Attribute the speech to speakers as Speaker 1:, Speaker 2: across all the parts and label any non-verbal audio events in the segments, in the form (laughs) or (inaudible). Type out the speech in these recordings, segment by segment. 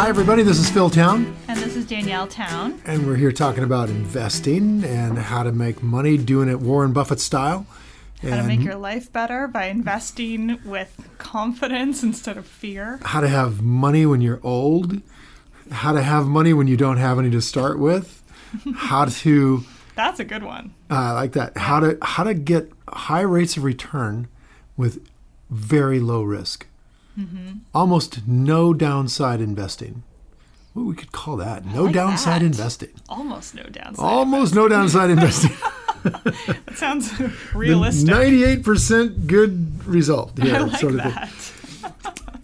Speaker 1: Hi, everybody. This is Phil Town,
Speaker 2: And this is Danielle Town.
Speaker 1: and we're here talking about investing and how to make money doing it Warren Buffett style.
Speaker 2: How to make your life better by investing with confidence instead of fear.
Speaker 1: how to have money when you're old, how to have money when you don't have any to start with, how to (laughs)
Speaker 2: That's a good one.
Speaker 1: uh, I like that how to how to get high rates of return with very low risk, Mm-hmm. almost no downside investing. What we could call that? No
Speaker 2: like
Speaker 1: downside
Speaker 2: that.
Speaker 1: investing.
Speaker 2: Almost no downside.
Speaker 1: Almost no downside investing. (laughs) (laughs)
Speaker 2: That sounds realistic.
Speaker 1: Ninety-eight percent good result.
Speaker 2: I
Speaker 1: Yeah,
Speaker 2: like
Speaker 1: sort of thing.
Speaker 2: that.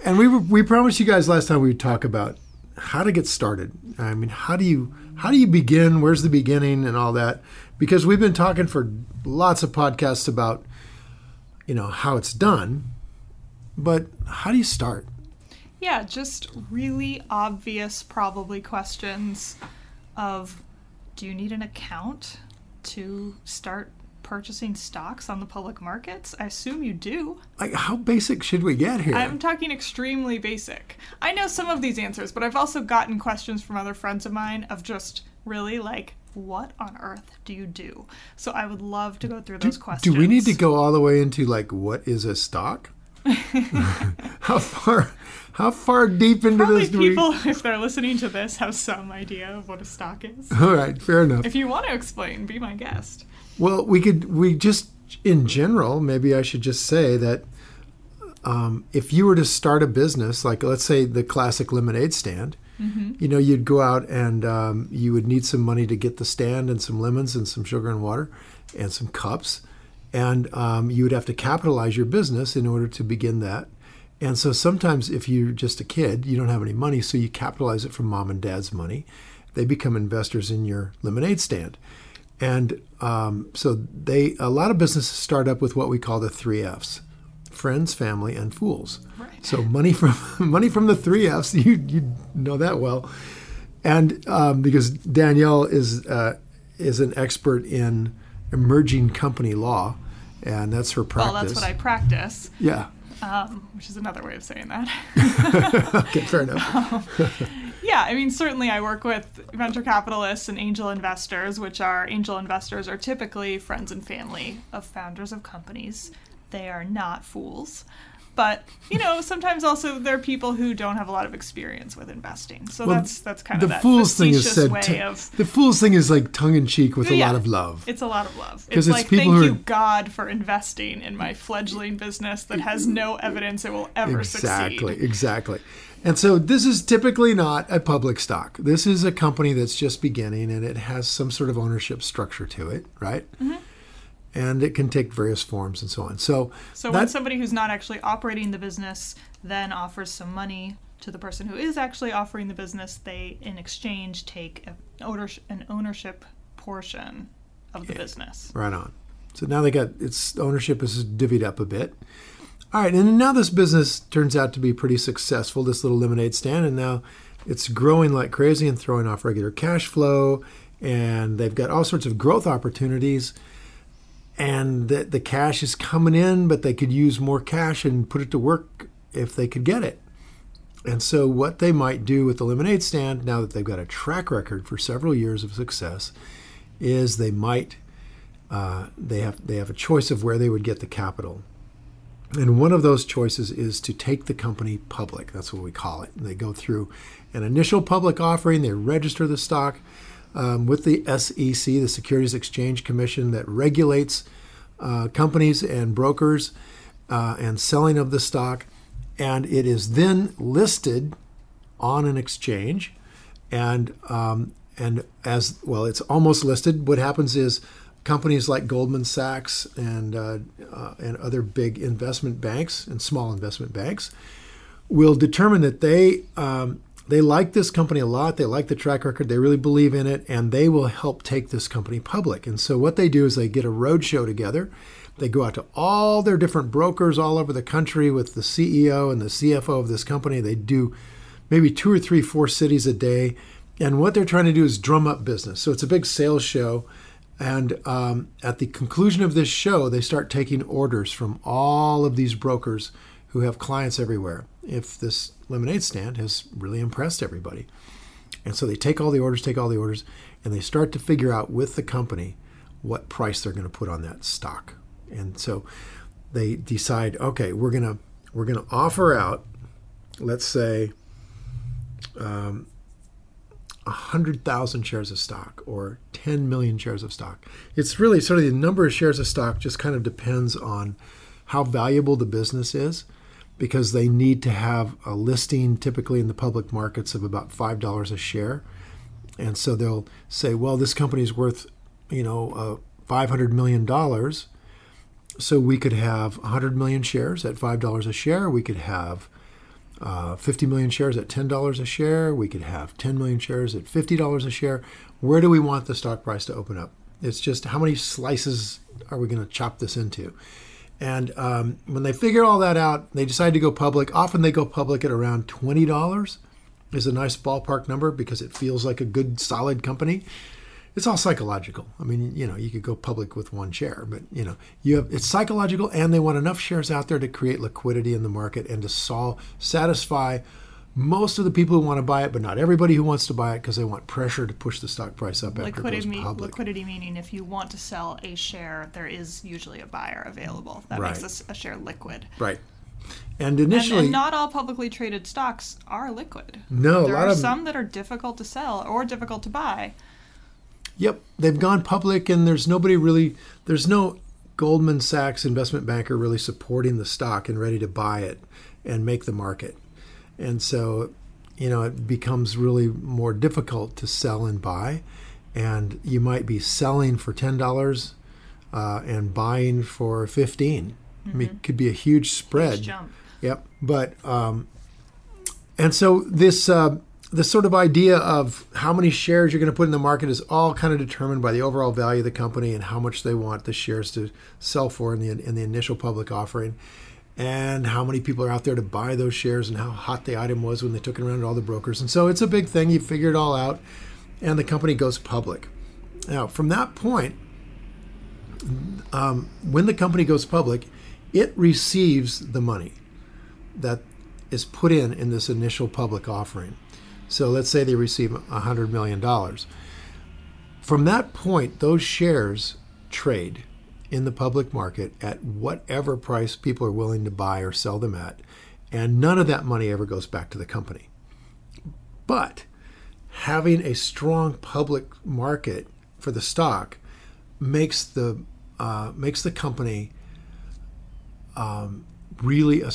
Speaker 1: And we were, we promised you guys last time we would talk about how to get started. I mean, how do you how do you begin? Where's the beginning and all that? Because we've been talking for lots of podcasts about you know how it's done, but how do you start?
Speaker 2: Yeah, just really obvious, probably questions of do you need an account to start purchasing stocks on the public markets? I assume you do.
Speaker 1: Like, how basic should we get here?
Speaker 2: I'm talking extremely basic. I know some of these answers, but I've also gotten questions from other friends of mine of just really like, what on earth do you do? So I would love to go through those questions.
Speaker 1: do we need to go all the way into like what is a stock? (laughs) how far how far deep into
Speaker 2: Probably
Speaker 1: this do we?
Speaker 2: people, if they're listening to this, have some idea of what a stock is.
Speaker 1: All right, fair enough.
Speaker 2: If you want to explain, be my guest.
Speaker 1: Well, we could we just in general, maybe I should just say that um, if you were to start a business, like let's say the classic lemonade stand, you know, you'd go out and um, you would need some money to get the stand and some lemons and some sugar and water and some cups, and um, you would have to capitalize your business in order to begin that. And so sometimes, if you're just a kid, you don't have any money, so you capitalize it from mom and dad's money. They become investors in your lemonade stand. And um, so they a lot of businesses start up with what we call the three Fs: friends, family, and fools.
Speaker 2: Right.
Speaker 1: So money from (laughs) money from the three Fs. You you know that well, and um, because Danielle is uh, is an expert in emerging company law, and that's her practice.
Speaker 2: Well, that's what I practice,
Speaker 1: Yeah.
Speaker 2: um, which is another way of saying that. (laughs)
Speaker 1: Okay. Fair enough. (laughs)
Speaker 2: Yeah, I mean, certainly I work with venture capitalists and angel investors, which are angel investors are typically friends and family of founders of companies. They are not fools. But, you know, sometimes also there are people who don't have a lot of experience with investing. So
Speaker 1: Well,
Speaker 2: that's that's kind
Speaker 1: the
Speaker 2: of the
Speaker 1: fools thing is said. t-
Speaker 2: of
Speaker 1: the fools thing is like tongue in cheek with a lot of love.
Speaker 2: it's a lot of love. It's,
Speaker 1: it's
Speaker 2: like thank
Speaker 1: who
Speaker 2: you God for investing in my fledgling business that has no evidence it will ever
Speaker 1: Exactly,
Speaker 2: succeed.
Speaker 1: Exactly, exactly. And so this is typically not a public stock. This is a company that's just beginning and it has some sort of ownership structure to it, right?
Speaker 2: Mm-hmm.
Speaker 1: And it can take various forms and so on. So,
Speaker 2: So when somebody who's not actually operating the business then offers some money to the person who is actually offering the business, they in exchange take an ownership portion of the business.
Speaker 1: Right on. So now they got its ownership is divvied up a bit. All right, and now this business turns out to be pretty successful, this little lemonade stand, and now it's growing like crazy and throwing off regular cash flow, and they've got all sorts of growth opportunities. And that the cash is coming in, but they could use more cash and put it to work if they could get it. And so, what they might do with the lemonade stand, now that they've got a track record for several years of success, is they might uh, they have they have a choice of where they would get the capital, and one of those choices is to take the company public. That's what we call it. They go through an initial public offering. They register the stock um, with the SEC, the Securities Exchange Commission, that regulates uh, companies and brokers uh, and selling of the stock, and it is then listed on an exchange, and um, and as well, it's almost listed. What happens is companies like Goldman Sachs and uh, uh, and other big investment banks and small investment banks will determine that they um, they like this company a lot. They like the track record. They really believe in it, and they will help take this company public. And so what they do is they get a roadshow together. They go out to all their different brokers all over the country with the CEO and the CFO of this company. They do maybe two or three, four cities a day. And what they're trying to do is drum up business. So it's a big sales show. And um, at the conclusion of this show, they start taking orders from all of these brokers who have clients everywhere if this lemonade stand has really impressed everybody. And so they take all the orders, take all the orders, and they start to figure out with the company what price they're going to put on that stock. And so they decide, okay, we're going to we're going to offer out, let's say, um, 100,000 shares of stock or 10 million shares of stock. It's really sort of the number of shares of stock just kind of depends on how valuable the business is because they need to have a listing typically in the public markets of about $5 a share. And so they'll say, well, this company's worth, you know, uh, $500 million. So we could have 100 million shares at $5 a share. We could have uh, 50 million shares at $10 a share. We could have 10 million shares at $50 a share. Where do we want the stock price to open up? It's just how many slices are we going to chop this into? And um, when they figure all that out, they decide to go public. Often they go public at around $20 is a nice ballpark number because it feels like a good, solid company. It's all psychological. I mean, you know, you could go public with one share, but you know, you have it's psychological, and they want enough shares out there to create liquidity in the market and to solve, satisfy most of the people who want to buy it, but not everybody who wants to buy it because they want pressure to push the stock price up after
Speaker 2: liquidity,
Speaker 1: it goes public.
Speaker 2: liquidity meaning if you want to sell a share, there is usually a buyer available. That
Speaker 1: Right.
Speaker 2: makes a share liquid.
Speaker 1: Right. And
Speaker 2: And,
Speaker 1: initially,
Speaker 2: and not all publicly traded stocks are liquid.
Speaker 1: no, a
Speaker 2: there
Speaker 1: lot
Speaker 2: are
Speaker 1: of
Speaker 2: some that are difficult to sell or difficult to buy.
Speaker 1: Yep, they've gone public, and there's nobody really. There's no Goldman Sachs investment banker really supporting the stock and ready to buy it and make the market. And so, you know, it becomes really more difficult to sell and buy. And you might be selling for ten dollars uh, and buying for 15 I mean, it could be a huge spread.
Speaker 2: Huge jump.
Speaker 1: Yep. But um, and so this uh, this sort of idea of how many shares you're going to put in the market is all kind of determined by the overall value of the company and how much they want the shares to sell for in the in the initial public offering, and how many people are out there to buy those shares and how hot the item was when they took it around to all the brokers. And so it's a big thing. You figure it all out, and the company goes public. Now, from that point, um, when the company goes public, it receives the money that is put in in this initial public offering. So let's say they receive $100 million. From that point, those shares trade in the public market at whatever price people are willing to buy or sell them at, and none of that money ever goes back to the company. But having a strong public market for the stock makes the uh, makes the company um, really a,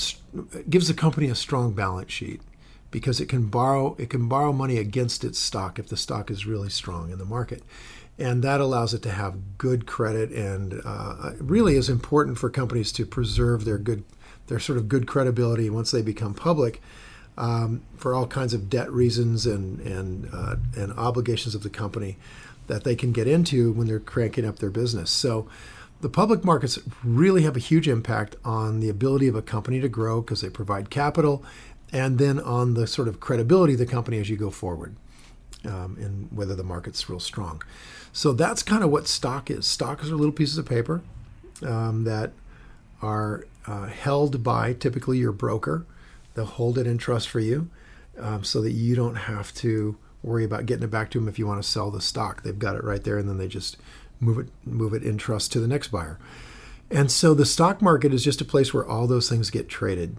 Speaker 1: gives the company a strong balance sheet because it can borrow it can borrow money against its stock if the stock is really strong in the market and that allows it to have good credit and uh, really is important for companies to preserve their good their sort of good credibility once they become public um, for all kinds of debt reasons and and uh, and obligations of the company that they can get into when they're cranking up their business. So the public markets really have a huge impact on the ability of a company to grow because they provide capital and then on the sort of credibility of the company as you go forward um, and whether the market's real strong. So that's kind of what stock is. Stocks are little pieces of paper um, that are uh, held by typically your broker. They'll hold it in trust for you um, so that you don't have to worry about getting it back to them if you want to sell the stock. They've got it right there and then they just move it move it in trust to the next buyer. And so the stock market is just a place where all those things get traded.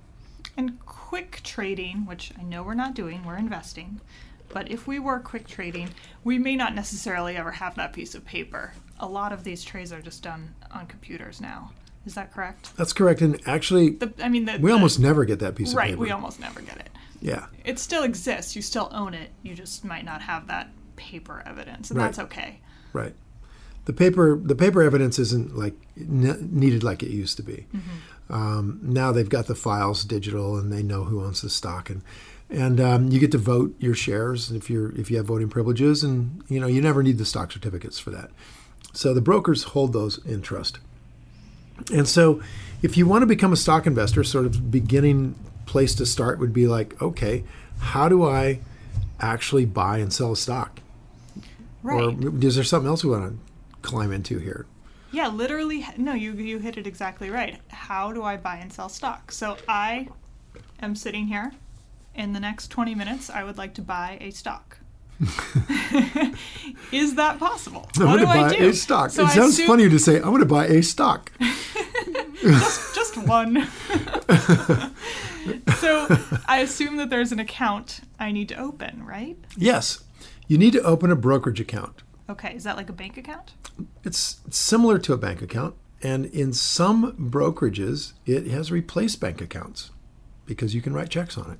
Speaker 2: And quick trading, which I know we're not doing, we're investing. But if we were quick trading, we may not necessarily ever have that piece of paper. A lot of these trades are just done on computers now. Is that correct?
Speaker 1: That's correct. And actually,
Speaker 2: The, I mean, the,
Speaker 1: we
Speaker 2: the-
Speaker 1: almost never get that piece of paper. right.
Speaker 2: We almost never get it.
Speaker 1: yeah.
Speaker 2: It still exists. You still own it. You just might not have that paper evidence, and
Speaker 1: Right.
Speaker 2: that's okay.
Speaker 1: Right. The paper the paper evidence isn't like ne- needed like it used to be. Um, now they've got the files digital and they know who owns the stock and and um, you get to vote your shares if you're if you have voting privileges and you know you never need the stock certificates for that. So the brokers hold those in trust. And so if you want to become a stock investor, sort of beginning place to start would be like, okay, how do I actually buy and sell a stock?
Speaker 2: Right.
Speaker 1: Or is there something else we want to climb into here?
Speaker 2: Yeah, literally. No, you you hit it exactly right. How do I buy and sell stock? So I am sitting here. In the next 20 minutes, I would like to buy a stock. (laughs) (laughs) Is that possible?
Speaker 1: I'm
Speaker 2: what
Speaker 1: to
Speaker 2: do
Speaker 1: buy
Speaker 2: I do?
Speaker 1: a stock.
Speaker 2: So
Speaker 1: it
Speaker 2: I
Speaker 1: sounds
Speaker 2: assume-
Speaker 1: funny to say, I'm going to buy a stock. (laughs)
Speaker 2: just, just one. so I assume that there's an account I need to open, right?
Speaker 1: yes, you need to open a brokerage account.
Speaker 2: Okay, is that like a bank account?
Speaker 1: It's similar to a bank account, and in some brokerages, it has replaced bank accounts because you can write checks on it.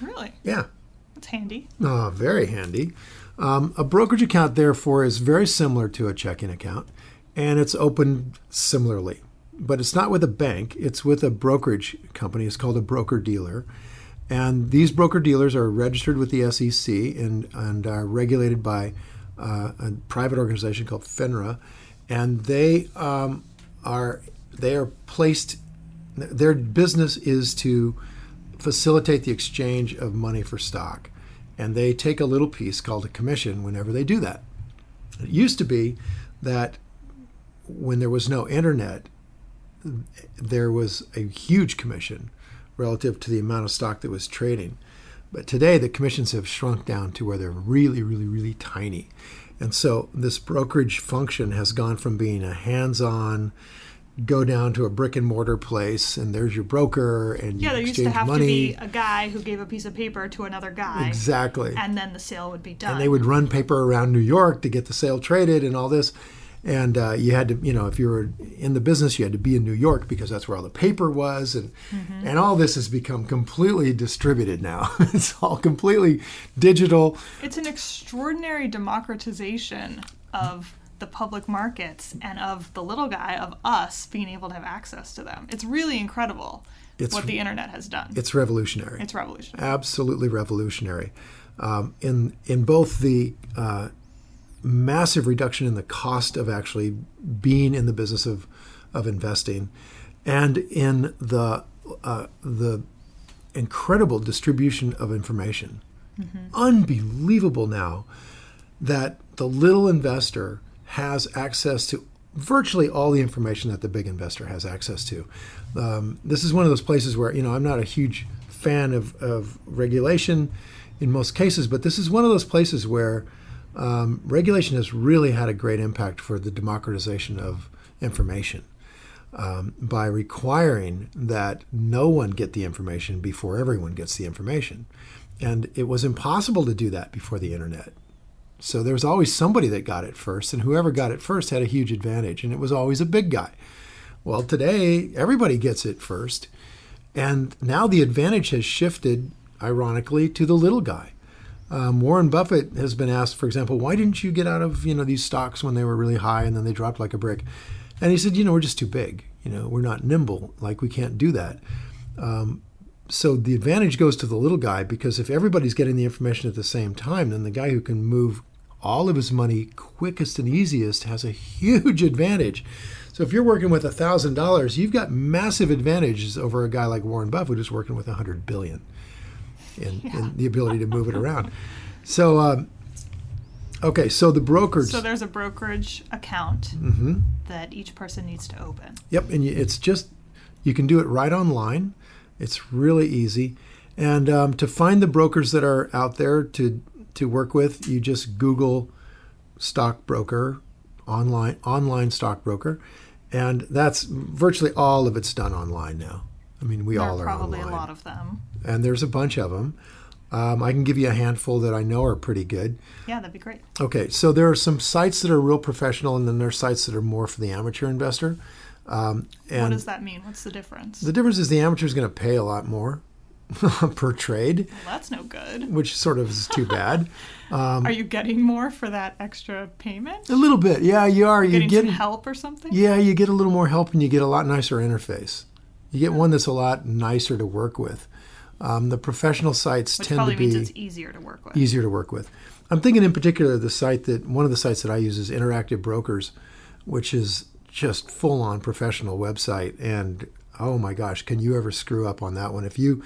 Speaker 2: Really?
Speaker 1: Yeah,
Speaker 2: That's handy.
Speaker 1: Ah, very handy. Um, a brokerage account, therefore, is very similar to a checking account, and it's opened similarly. But it's not with a bank, it's with a brokerage company. It's called a broker dealer. And these broker dealers are registered with the SEC and, and are regulated by uh, a private organization called FINRA. And they um, are they are placed. Their business is to facilitate the exchange of money for stock, and they take a little piece called a commission whenever they do that. It used to be that when there was no internet, there was a huge commission relative to the amount of stock that was trading. But today, the commissions have shrunk down to where they're really, really, really tiny. And so, this brokerage function has gone from being a hands on, go down to a brick and mortar place, and there's your broker, and you
Speaker 2: Yeah, there used to have
Speaker 1: money.
Speaker 2: to be a guy who gave a piece of paper to another guy,
Speaker 1: Exactly.
Speaker 2: and then the sale would be done.
Speaker 1: and they would run paper around New York to get the sale traded and all this. And uh, you had to, you know, if you were in the business, you had to be in New York because that's where all the paper was, and
Speaker 2: Mm-hmm.
Speaker 1: and all this has become completely distributed now. (laughs) it's all completely digital.
Speaker 2: It's an extraordinary democratization of the public markets and of the little guy, of us being able to have access to them. It's really incredible
Speaker 1: It's-
Speaker 2: what the internet has done.
Speaker 1: It's revolutionary.
Speaker 2: It's revolutionary.
Speaker 1: absolutely revolutionary um, in in both the uh, massive reduction in the cost of actually being in the business of of investing, and in the uh, the incredible distribution of information. Unbelievable now that the little investor has access to virtually all the information that the big investor has access to. Um, this is one of those places where, you know, I'm not a huge fan of, of regulation in most cases, but this is one of those places where um, regulation has really had a great impact for the democratization of information um, by requiring that no one get the information before everyone gets the information. And it was impossible to do that before the internet. So there was always somebody that got it first, and whoever got it first had a huge advantage, and it was always a big guy. Well, today, everybody gets it first, and now the advantage has shifted, ironically, to the little guy. Um, Warren Buffett has been asked, for example, why didn't you get out of you know these stocks when they were really high and then they dropped like a brick? And he said, you know, we're just too big. You know, we're not nimble. Like we can't do that. Um, so the advantage goes to the little guy because if everybody's getting the information at the same time, then the guy who can move all of his money quickest and easiest has a (laughs) huge advantage. So if you're working with thousand dollars, you've got massive advantages over a guy like Warren Buffett who's working with a hundred billion in, in the ability to move it around. So um, okay, so the brokerage.
Speaker 2: So there's a brokerage account
Speaker 1: Mhm.
Speaker 2: that each person needs to open.
Speaker 1: Yep, and you, it's just you can do it right online. It's really easy, and um, to find the brokers that are out there to to work with, you just Google stockbroker online online stockbroker, and that's virtually all of it's done online now. I mean, we
Speaker 2: There
Speaker 1: all
Speaker 2: are probably
Speaker 1: online,
Speaker 2: a lot of them.
Speaker 1: and there's a bunch of them. Um, I can give you a handful that I know are pretty good.
Speaker 2: Yeah, that'd be great.
Speaker 1: Okay, so there are some sites that are real professional, and then there are sites that are more for the amateur investor. Um, and
Speaker 2: what does that mean? What's the difference?
Speaker 1: the difference is the amateur is going to pay a lot more (laughs) per trade,
Speaker 2: well, that's no good.
Speaker 1: which sort of is too (laughs) bad. Um,
Speaker 2: Are you getting more for that extra payment?
Speaker 1: a little bit, yeah, you are. You
Speaker 2: Getting
Speaker 1: get
Speaker 2: some help or something?
Speaker 1: yeah, you get a little more help, and you get a lot nicer interface. You get one that's a lot nicer to work with. Um, the professional sites
Speaker 2: Which
Speaker 1: tend to be
Speaker 2: means it's easier to work with.
Speaker 1: easier to work with. I'm thinking in particular the site that one of the sites that I use is Interactive Brokers, which is just full on professional website and oh my gosh, can you ever screw up on that one? If you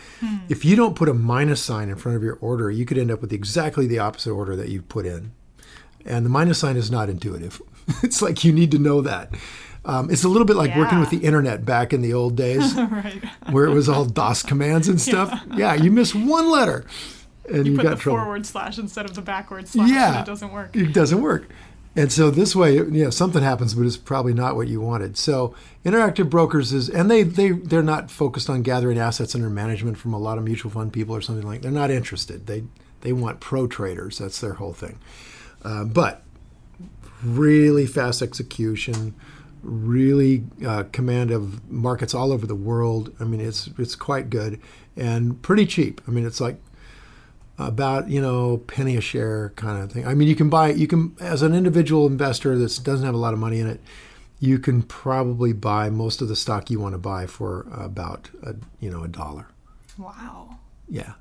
Speaker 1: if you don't put a minus sign in front of your order, you could end up with exactly the opposite order that you put in. And the minus sign is not intuitive. (laughs) it's like you need to know that. Um, it's a little bit like working with the internet back in the old days, (laughs)
Speaker 2: right.
Speaker 1: where it was all DOS commands and stuff. Yeah, you miss one letter, and you,
Speaker 2: You put
Speaker 1: got
Speaker 2: the
Speaker 1: trouble.
Speaker 2: forward slash instead of the backward slash,
Speaker 1: Yeah.
Speaker 2: and it doesn't work.
Speaker 1: It doesn't work. And so this way, know, something happens, but it's probably not what you wanted. So interactive brokers is, and they they they're not focused on gathering assets under management from a lot of mutual fund people or something like. They're not interested. They they want pro traders. That's their whole thing. Uh, but really fast execution, really uh, command of markets all over the world. I mean, it's it's quite good and pretty cheap. I mean, it's like about you know penny a share kind of thing. I mean, you can buy you can as an individual investor that doesn't have a lot of money in it, you can probably buy most of the stock you want to buy for about a, you know a dollar.
Speaker 2: Wow.
Speaker 1: Yeah,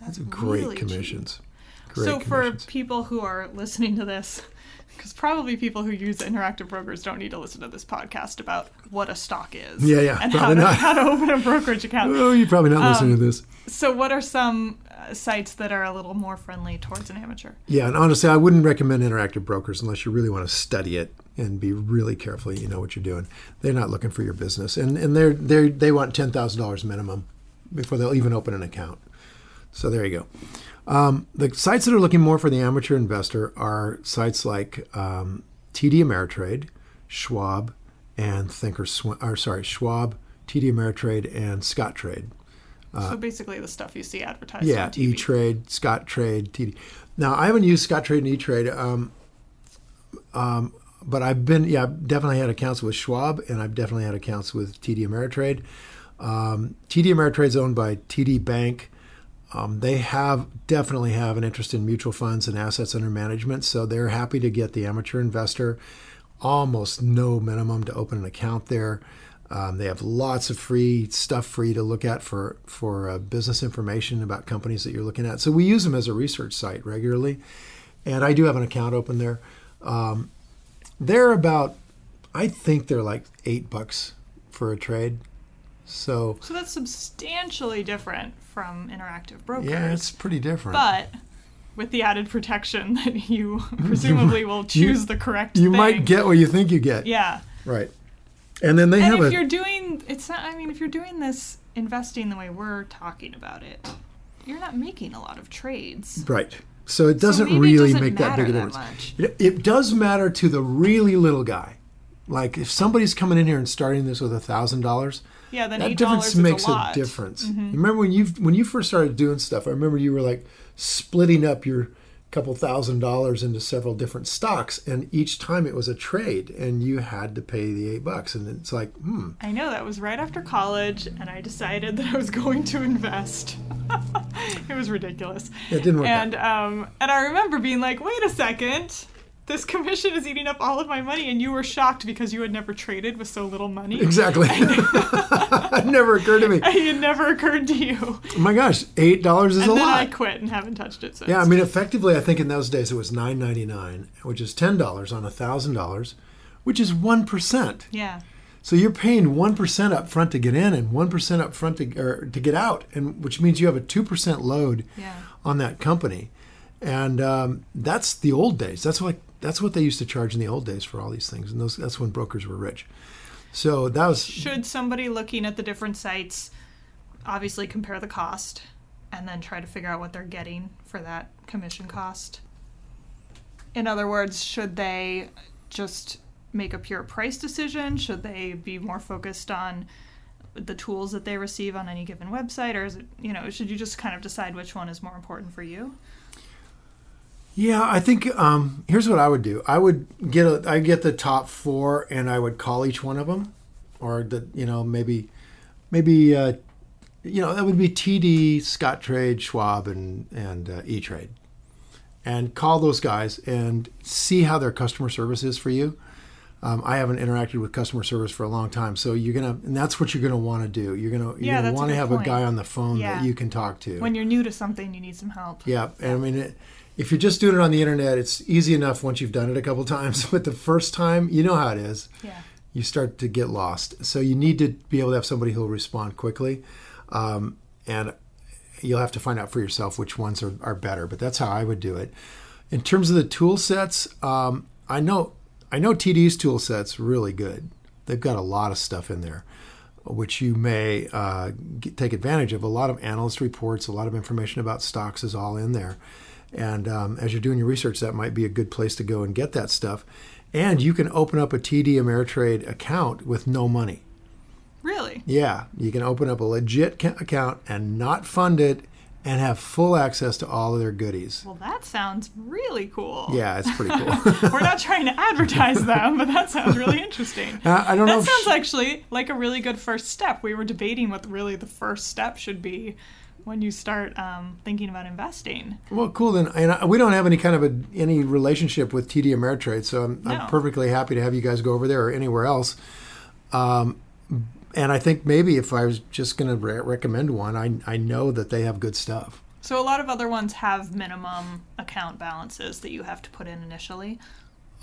Speaker 2: That's
Speaker 1: great
Speaker 2: really
Speaker 1: commissions. Great
Speaker 2: so for people who are listening to this, (laughs) because probably people who use interactive brokers don't need to listen to this podcast about what a stock is.
Speaker 1: Yeah, yeah,
Speaker 2: and how to,
Speaker 1: not. (laughs)
Speaker 2: how to open a brokerage account.
Speaker 1: oh, you're probably not listening
Speaker 2: Um,
Speaker 1: to this.
Speaker 2: So what are some sites that are a little more friendly towards an amateur?
Speaker 1: Yeah, and honestly, I wouldn't recommend interactive brokers unless you really want to study it and be really careful. You know what you're doing. They're not looking for your business, and and they're they they want ten thousand dollars minimum before they'll even open an account. So there you go. Um, the sites that are looking more for the amateur investor are sites like um, TD Ameritrade, Schwab, and Thinkorswim. Or sorry, Schwab, TD Ameritrade, and Scottrade.
Speaker 2: So basically the stuff you see advertised
Speaker 1: Uh, Yeah,
Speaker 2: on TV.
Speaker 1: E Trade, Scottrade, TD. Now I haven't used Scottrade and E Trade, um, um, but I've been yeah, I've definitely had accounts with Schwab, and I've definitely had accounts with TD Ameritrade. Um, TD Ameritrade is owned by TD Bank. Um, they have definitely have an interest in mutual funds and assets under management, so they're happy to get the amateur investor. Almost no minimum to open an account there. Um, they have lots of free stuff for you to look at for for uh, business information about companies that you're looking at. So we use them as a research site regularly, and I do have an account open there. Um, they're about, I think they're like eight bucks for a trade. So
Speaker 2: So that's substantially different from interactive brokers.
Speaker 1: yeah, it's pretty different.
Speaker 2: but with the added protection (laughs) that you (laughs) presumably will choose the correct
Speaker 1: you
Speaker 2: thing.
Speaker 1: might get what you think you get.
Speaker 2: Yeah.
Speaker 1: Right. And then they
Speaker 2: And
Speaker 1: have
Speaker 2: if
Speaker 1: a
Speaker 2: you're doing it's not I mean if you're doing this investing the way we're talking about it, you're not making a lot of trades.
Speaker 1: right. So it doesn't
Speaker 2: it
Speaker 1: really
Speaker 2: doesn't
Speaker 1: make that big a difference. It, it does matter to the really little guy. Like if somebody's coming in here and starting this with a thousand dollars,
Speaker 2: Yeah, then
Speaker 1: that difference makes
Speaker 2: a lot. Mm-hmm.
Speaker 1: difference. Remember when you when you first started doing stuff? I remember you were like splitting up your couple thousand dollars into several different stocks, and each time it was a trade, and you had to pay the eight bucks, and it's like, hmm,
Speaker 2: I know that was right after college, and I decided (laughs) that I was going to invest. (laughs) it was ridiculous.
Speaker 1: it didn't work
Speaker 2: and
Speaker 1: out.
Speaker 2: um, and I remember being like, "Wait a second, this commission is eating up all of my money," and you were shocked because you had never traded with so little money.
Speaker 1: Exactly. (laughs) it (laughs) never occurred to me. (laughs)
Speaker 2: It never occurred to you.
Speaker 1: Oh my gosh, eight dollars is
Speaker 2: And
Speaker 1: a
Speaker 2: then
Speaker 1: lot.
Speaker 2: I quit and haven't touched it since.
Speaker 1: Yeah, I mean, effectively, I think in those days it was nine ninety nine, which is ten dollars on a thousand dollars, which is one percent.
Speaker 2: yeah.
Speaker 1: So you're paying one percent up front to get in and one percent up front to or to get out, and which means you have a two percent load
Speaker 2: Yeah.
Speaker 1: on that company, and um, that's the old days. That's what that's what they used to charge in the old days for all these things, and those that's when brokers were rich. So that was
Speaker 2: Should somebody looking at the different sites obviously compare the cost and then try to figure out what they're getting for that commission cost? In other words, should they just make a pure price decision? Should they be more focused on the tools that they receive on any given website or is it, you know, should you just kind of decide which one is more important for you?
Speaker 1: Yeah, I think um, here's what I would do. I would get a, I get the top four, and I would call each one of them, or the you know maybe, maybe uh, you know that would be TD, Scottrade, Schwab, and and uh, E Trade, and call those guys and see how their customer service is for you. Um, I haven't interacted with customer service for a long time, so you're gonna, and that's what you're gonna want to do. You're gonna, you're
Speaker 2: Yeah,
Speaker 1: gonna want to have
Speaker 2: point.
Speaker 1: a guy on the phone
Speaker 2: Yeah.
Speaker 1: that you can talk to.
Speaker 2: When you're new to something, you need some help.
Speaker 1: Yeah, and I mean, it, if you're just doing it on the internet, it's easy enough once you've done it a couple times. (laughs) But the first time, you know how it is.
Speaker 2: Yeah.
Speaker 1: You start to get lost. So you need to be able to have somebody who'll respond quickly, um, and you'll have to find out for yourself which ones are, are better. But that's how I would do it. In terms of the tool sets, um, I know I know TD's tool set's really good. They've got a lot of stuff in there, which you may uh, get, take advantage of. A lot of analyst reports, a lot of information about stocks is all in there. And um, as you're doing your research, that might be a good place to go and get that stuff. And you can open up a TD Ameritrade account with no money.
Speaker 2: Really?
Speaker 1: Yeah, you can open up a legit ca- account and not fund it and have full access to all of their goodies.
Speaker 2: Well, that sounds really cool.
Speaker 1: Yeah, it's pretty cool. (laughs)
Speaker 2: We're not trying to advertise them, but that sounds really (laughs) interesting.
Speaker 1: Uh, I don't know.
Speaker 2: That sounds
Speaker 1: sh-
Speaker 2: actually like a really good first step. We were debating what really the first step should be when you start um, thinking about investing.
Speaker 1: well, cool then. And I, we don't have any kind of a, any relationship with TD Ameritrade, so I'm,
Speaker 2: No.
Speaker 1: I'm perfectly happy to have you guys go over there or anywhere else. Um, and I think maybe if I was just going to re- recommend one, I I know that they have good stuff.
Speaker 2: So a lot of other ones have minimum account balances that you have to put in initially.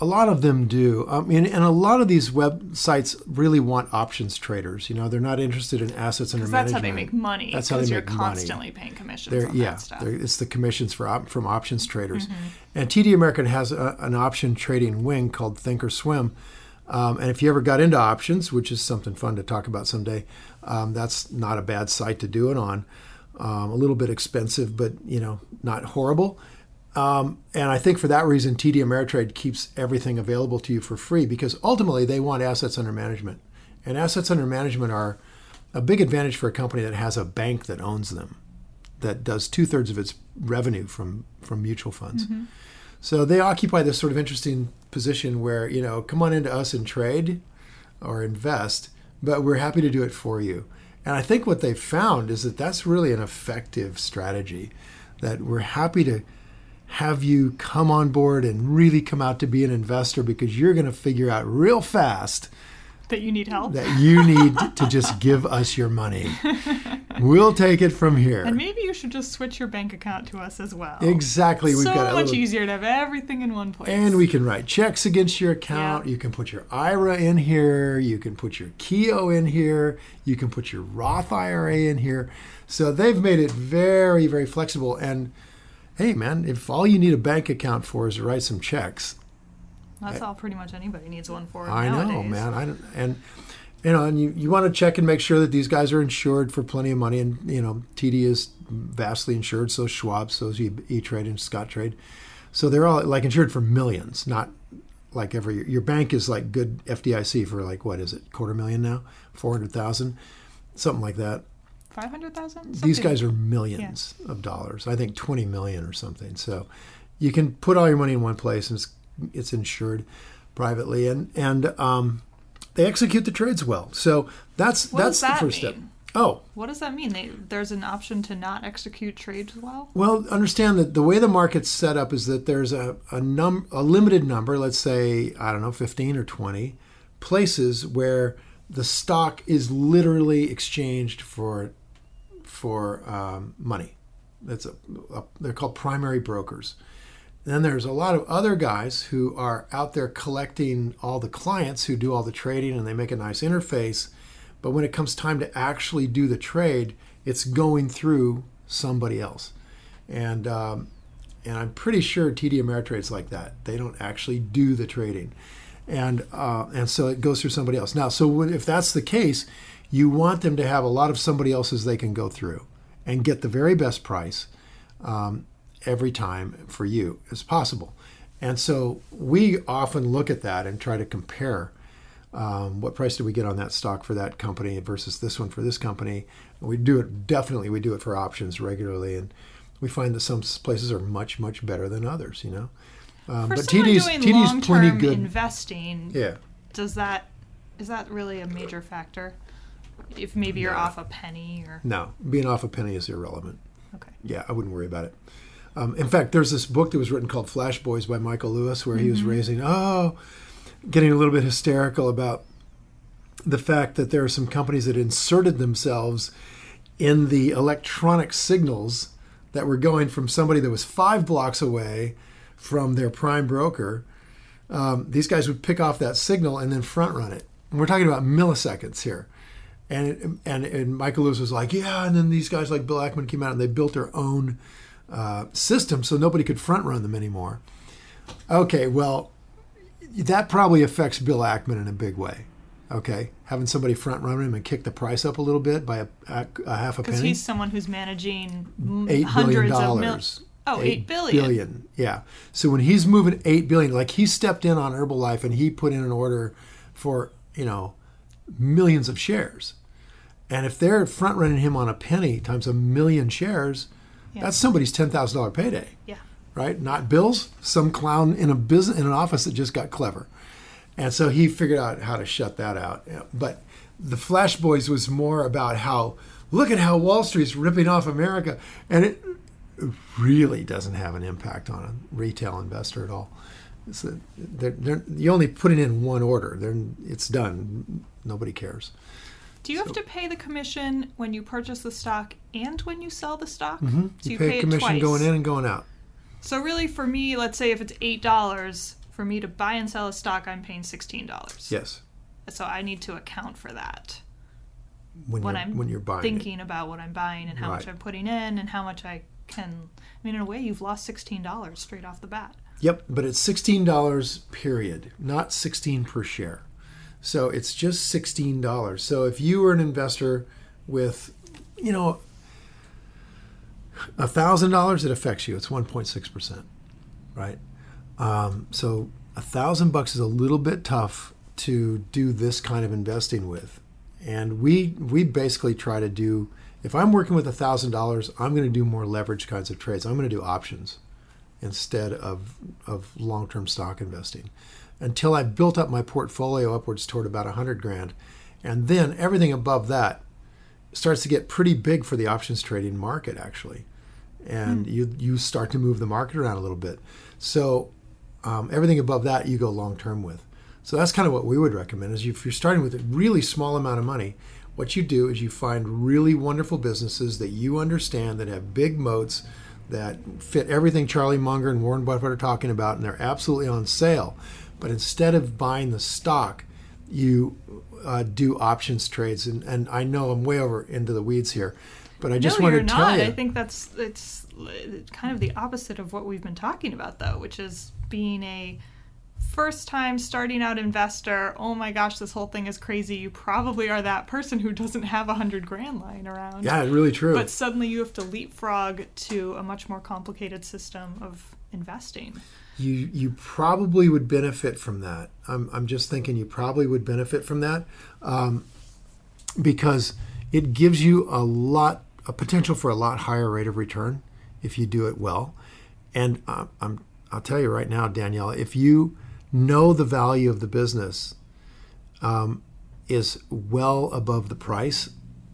Speaker 1: A lot of them do. I mean, and a lot of these websites really want options traders. You know, they're not interested in assets under
Speaker 2: that's
Speaker 1: management.
Speaker 2: how they make money.
Speaker 1: That's how they
Speaker 2: you're
Speaker 1: make money.
Speaker 2: constantly paying commissions
Speaker 1: They're, yeah,
Speaker 2: that stuff.
Speaker 1: it's the commissions for op, from options traders.
Speaker 2: Mm-hmm.
Speaker 1: And TD American has a, an option trading wing called Thinkorswim. Um, and if you ever got into options, which is something fun to talk about someday, um, that's not a bad site to do it on. Um, a little bit expensive, but you know, not horrible. Um, and I think for that reason, TD Ameritrade keeps everything available to you for free because ultimately they want assets under management. And assets under management are a big advantage for a company that has a bank that owns them, that does two thirds of its revenue from, from mutual funds. So they occupy this sort of interesting position where, you know, come on into us and trade or invest, but we're happy to do it for you. And I think what they've found is that that's really an effective strategy, that we're happy to have you come on board and really come out to be an investor because you're going to figure out real fast
Speaker 2: that you need help.
Speaker 1: that you need to just give us your money. (laughs) We'll take it from here.
Speaker 2: and maybe you should just switch your bank account to us as well.
Speaker 1: Exactly. We've
Speaker 2: so
Speaker 1: got
Speaker 2: much
Speaker 1: little
Speaker 2: easier to have everything in one place.
Speaker 1: And we can write checks against your account.
Speaker 2: Yeah.
Speaker 1: You can put your IRA in here. You can put your Keogh in here. You can put your Roth IRA in here. So they've made it very, very flexible. And hey, man, if all you need a bank account for is to write some checks,
Speaker 2: That's all pretty much anybody needs one for
Speaker 1: I
Speaker 2: nowadays.
Speaker 1: know, man. I don't, and you know, and you, you want to check and make sure that these guys are insured for plenty of money. And you know, TD is vastly insured. So Schwab, so is E Trade and Scottrade. So they're all like insured for millions, not like every your bank is like good FDIC for like what is it, quarter million now, four hundred thousand, something like that.
Speaker 2: Five hundred thousand.
Speaker 1: These guys are millions of dollars. I think 20 million or something. So you can put all your money in one place and it's, it's insured privately and and um, they execute the trades well. So that's
Speaker 2: What
Speaker 1: that's
Speaker 2: that
Speaker 1: the first
Speaker 2: mean?
Speaker 1: step. Oh,
Speaker 2: What does that mean? They, there's an option to not execute trades well.
Speaker 1: well, understand that the way the market's set up is that there's a a, num- a limited number, let's say I don't know, 15 or 20 places where the stock is literally exchanged for for um, money. That's a, a they're called primary brokers. then there's a lot of other guys who are out there collecting all the clients who do all the trading and they make a nice interface. But when it comes time to actually do the trade, it's going through somebody else. And um, and I'm pretty sure TD Ameritrade's like that. They don't actually do the trading, and uh, and so it goes through somebody else. Now, so if that's the case, you want them to have a lot of somebody else's they can go through and get the very best price um, every time for you as possible. And so we often look at that and try to compare um, what price did we get on that stock for that company versus this one for this company. We do it definitely. We do it for options regularly, and we find that some places are much much better than others. You know, um, but TD's
Speaker 2: doing
Speaker 1: TD's plenty good.
Speaker 2: investing,
Speaker 1: yeah.
Speaker 2: does that is that really a major factor? If maybe you're
Speaker 1: No.
Speaker 2: off a penny or
Speaker 1: No, being off a penny is irrelevant.
Speaker 2: okay.
Speaker 1: Yeah, I wouldn't worry about it. Um, in fact, there's this book that was written called Flash Boys by Michael Lewis, where he was raising, oh, getting a little bit hysterical about the fact that there are some companies that inserted themselves in the electronic signals that were going from somebody that was five blocks away from their prime broker. Um, these guys would pick off that signal and then front run it. And we're talking about milliseconds here. And, it, and and Michael Lewis was like, yeah. And then these guys like Bill Ackman came out and they built their own uh, system so nobody could front run them anymore. Okay, well, that probably affects Bill Ackman in a big way. Okay, having somebody front run him and kick the price up a little bit by a, a, a half a
Speaker 2: Because he's someone who's managing
Speaker 1: eight billion
Speaker 2: hundreds of mil-
Speaker 1: dollars.
Speaker 2: Oh, eight billion.
Speaker 1: billion. Yeah. So when he's moving eight billion, like he stepped in on Herbalife and he put in an order for you know millions of shares, and if they're front running him on a penny times a million shares,
Speaker 2: Yeah.
Speaker 1: that's somebody's ten thousand dollar payday,
Speaker 2: Yeah.
Speaker 1: right? Not Bill's. Some clown in a business in an office that just got clever, and so he figured out how to shut that out. But the Flash Boys was more about how look at how Wall Street's ripping off America, and it really doesn't have an impact on a retail investor at all. It's a, they're, they're, you only put it in one order. They're, it's done. Nobody cares.
Speaker 2: Do you have to pay the commission when you purchase the stock and when you sell the stock?
Speaker 1: Mm-hmm.
Speaker 2: So
Speaker 1: you, pay,
Speaker 2: it
Speaker 1: commission
Speaker 2: twice.
Speaker 1: going in and going out.
Speaker 2: So really, for me, let's say if it's eight dollars for me to buy and sell a stock, I'm paying sixteen dollars.
Speaker 1: Yes,
Speaker 2: So I need to account for that
Speaker 1: when,
Speaker 2: when
Speaker 1: you're
Speaker 2: I'm
Speaker 1: when you're buying it.
Speaker 2: thinking about what I'm buying and how much I'm putting in and how much I can. I mean, in a way, you've lost sixteen dollars straight off the bat.
Speaker 1: Yep, but it's sixteen dollars period, not sixteen per share. So it's just sixteen dollars. So if you were an investor with, you know, a thousand dollars, it affects you. It's one point six percent, right? Um, so a thousand bucks is a little bit tough to do this kind of investing with, and we we basically try to do. If I'm working with a thousand dollars, I'm going to do more leverage kinds of trades. I'm going to do options instead of of long-term stock investing until I built up my portfolio upwards toward about 100 grand. And then everything above that starts to get pretty big for the options trading market actually. And you you start to move the market around a little bit. So um, everything above that you go long term with. So that's kind of what we would recommend is if you're starting with a really small amount of money what you do is you find really wonderful businesses that you understand that have big moats that fit everything Charlie Munger and Warren Buffett are talking about, and they're absolutely on sale. But instead of buying the stock, you uh, do options trades. And, and I know I'm way over into the weeds here, but I just
Speaker 2: no,
Speaker 1: want
Speaker 2: you're
Speaker 1: to tell
Speaker 2: not.
Speaker 1: you.
Speaker 2: I think that's it's kind of the opposite of what we've been talking about, though, which is being a first time starting out investor. Oh my gosh, this whole thing is crazy. You probably are that person who doesn't have a hundred grand lying around.
Speaker 1: yeah, really true.
Speaker 2: But suddenly you have to leapfrog to a much more complicated system of investing.
Speaker 1: You you probably would benefit from that. I'm I'm just thinking you probably would benefit from that um, because it gives you a lot a potential for a lot higher rate of return if you do it well. And uh, I'm I'll tell you right now, Danielle, if you know the value of the business um, is well above the price